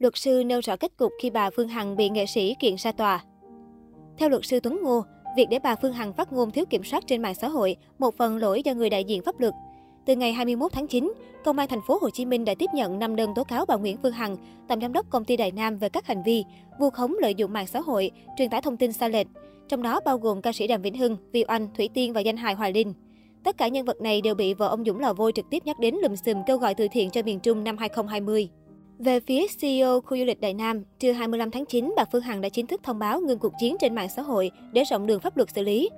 Luật sư nêu rõ kết cục khi bà Phương Hằng bị nghệ sĩ kiện ra tòa. Theo luật sư Tuấn Ngô, việc để bà Phương Hằng phát ngôn thiếu kiểm soát trên mạng xã hội một phần lỗi do người đại diện pháp luật. Từ ngày 21 tháng 9, Công an thành phố Hồ Chí Minh đã tiếp nhận 5 đơn tố cáo bà Nguyễn Phương Hằng, tổng giám đốc công ty Đại Nam về các hành vi vu khống lợi dụng mạng xã hội, truyền tải thông tin sai lệch, trong đó bao gồm ca sĩ Đàm Vĩnh Hưng, Vi Anh, Thủy Tiên và danh hài Hoài Linh. Tất cả nhân vật này đều bị vợ ông Dũng Lò Vôi trực tiếp nhắc đến lùm xùm kêu gọi từ thiện cho miền Trung năm 2020. Về phía CEO khu du lịch Đại Nam, trưa 25 tháng 9, bà Phương Hằng đã chính thức thông báo ngừng cuộc chiến trên mạng xã hội để rộng đường pháp luật xử lý.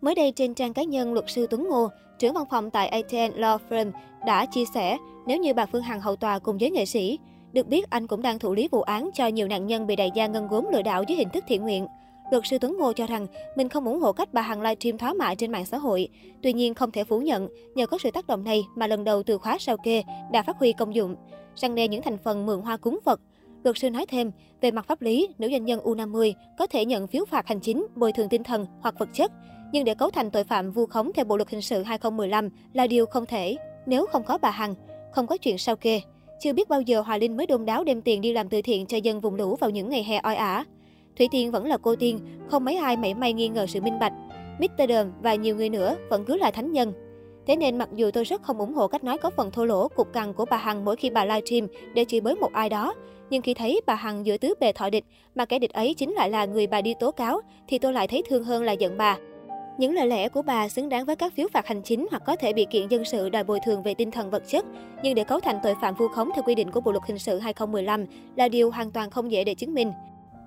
Mới đây trên trang cá nhân luật sư Tuấn Ngô, trưởng văn phòng tại ATN Law Firm đã chia sẻ nếu như bà Phương Hằng hậu tòa cùng với nghệ sĩ. Được biết anh cũng đang thụ lý vụ án cho nhiều nạn nhân bị đại gia ngân gốm lừa đảo dưới hình thức thiện nguyện. Luật sư Tuấn Ngô cho rằng mình không ủng hộ cách bà Hằng livestream thoá mạ trên mạng xã hội. Tuy nhiên không thể phủ nhận, nhờ có sự tác động này mà lần đầu từ khóa sao kê đã phát huy công dụng. Răng đe những thành phần mượn hoa cúng Phật. Luật sư nói thêm, về mặt pháp lý, nữ doanh nhân U50 có thể nhận phiếu phạt hành chính, bồi thường tinh thần hoặc vật chất. Nhưng để cấu thành tội phạm vu khống theo Bộ luật hình sự 2015 là điều không thể. Nếu không có bà Hằng, không có chuyện sao kê. Chưa biết bao giờ Hòa Linh mới đôn đáo đem tiền đi làm từ thiện cho dân vùng lũ vào những ngày hè oi ả. Thủy Tiên vẫn là cô tiên, không mấy ai mảy may nghi ngờ sự minh bạch. Mr. Đờm và nhiều người nữa vẫn cứ là thánh nhân. Thế nên mặc dù tôi rất không ủng hộ cách nói có phần thô lỗ, cục cằn của bà Hằng mỗi khi bà livestream để chỉ bới một ai đó, nhưng khi thấy bà Hằng giữa tứ bề thọ địch, mà kẻ địch ấy chính lại là người bà đi tố cáo, thì tôi lại thấy thương hơn là giận bà. Những lời lẽ của bà xứng đáng với các phiếu phạt hành chính hoặc có thể bị kiện dân sự đòi bồi thường về tinh thần vật chất, nhưng để cấu thành tội phạm vu khống theo quy định của Bộ luật hình sự 2015 là điều hoàn toàn không dễ để chứng minh.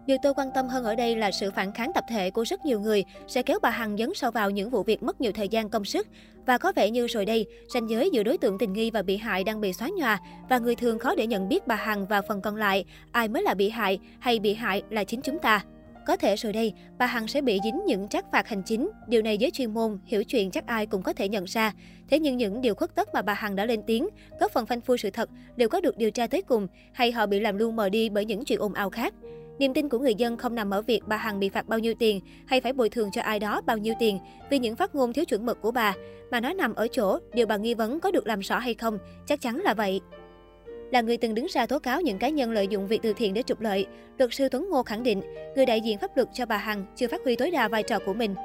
Điều tôi quan tâm hơn ở đây là sự phản kháng tập thể của rất nhiều người sẽ kéo bà Hằng dấn sâu vào những vụ việc mất nhiều thời gian công sức. Và có vẻ như rồi đây, ranh giới giữa đối tượng tình nghi và bị hại đang bị xóa nhòa và người thường khó để nhận biết bà Hằng và phần còn lại, ai mới là bị hại hay bị hại là chính chúng ta. Có thể rồi đây, bà Hằng sẽ bị dính những trách phạt hành chính. Điều này giới chuyên môn, hiểu chuyện chắc ai cũng có thể nhận ra. Thế nhưng những điều khuất tất mà bà Hằng đã lên tiếng, góp phần phanh phui sự thật, đều có được điều tra tới cùng, hay họ bị làm lu mờ đi bởi những chuyện ồn ào khác. Niềm tin của người dân không nằm ở việc bà Hằng bị phạt bao nhiêu tiền hay phải bồi thường cho ai đó bao nhiêu tiền vì những phát ngôn thiếu chuẩn mực của bà, mà nó nằm ở chỗ điều bà nghi vấn có được làm rõ hay không, chắc chắn là vậy. Là người từng đứng ra tố cáo những cá nhân lợi dụng việc từ thiện để trục lợi, luật sư Tuấn Ngô khẳng định, người đại diện pháp luật cho bà Hằng chưa phát huy tối đa vai trò của mình.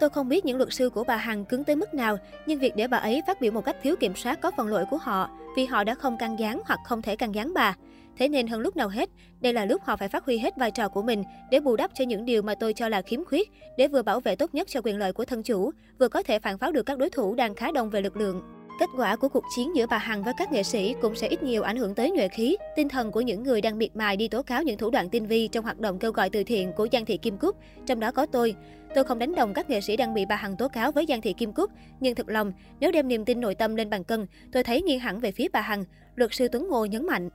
Tôi không biết những luật sư của bà Hằng cứng tới mức nào, nhưng việc để bà ấy phát biểu một cách thiếu kiểm soát có phần lỗi của họ, vì họ đã không can gián hoặc không thể can gián bà. Thế nên hơn lúc nào hết, đây là lúc họ phải phát huy hết vai trò của mình để bù đắp cho những điều mà tôi cho là khiếm khuyết, để vừa bảo vệ tốt nhất cho quyền lợi của thân chủ, vừa có thể phản pháo được các đối thủ đang khá đông về lực lượng. Kết quả của cuộc chiến giữa bà Hằng với các nghệ sĩ cũng sẽ ít nhiều ảnh hưởng tới nhuệ khí, tinh thần của những người đang miệt mài đi tố cáo những thủ đoạn tinh vi trong hoạt động kêu gọi từ thiện của Giang Thị Kim Cúc, trong đó có tôi. Tôi không đánh đồng các nghệ sĩ đang bị bà Hằng tố cáo với Giang Thị Kim Cúc, nhưng thực lòng, nếu đem niềm tin nội tâm lên bàn cân, tôi thấy nghiêng hẳn về phía bà Hằng, luật sư Tuấn Ngô nhấn mạnh.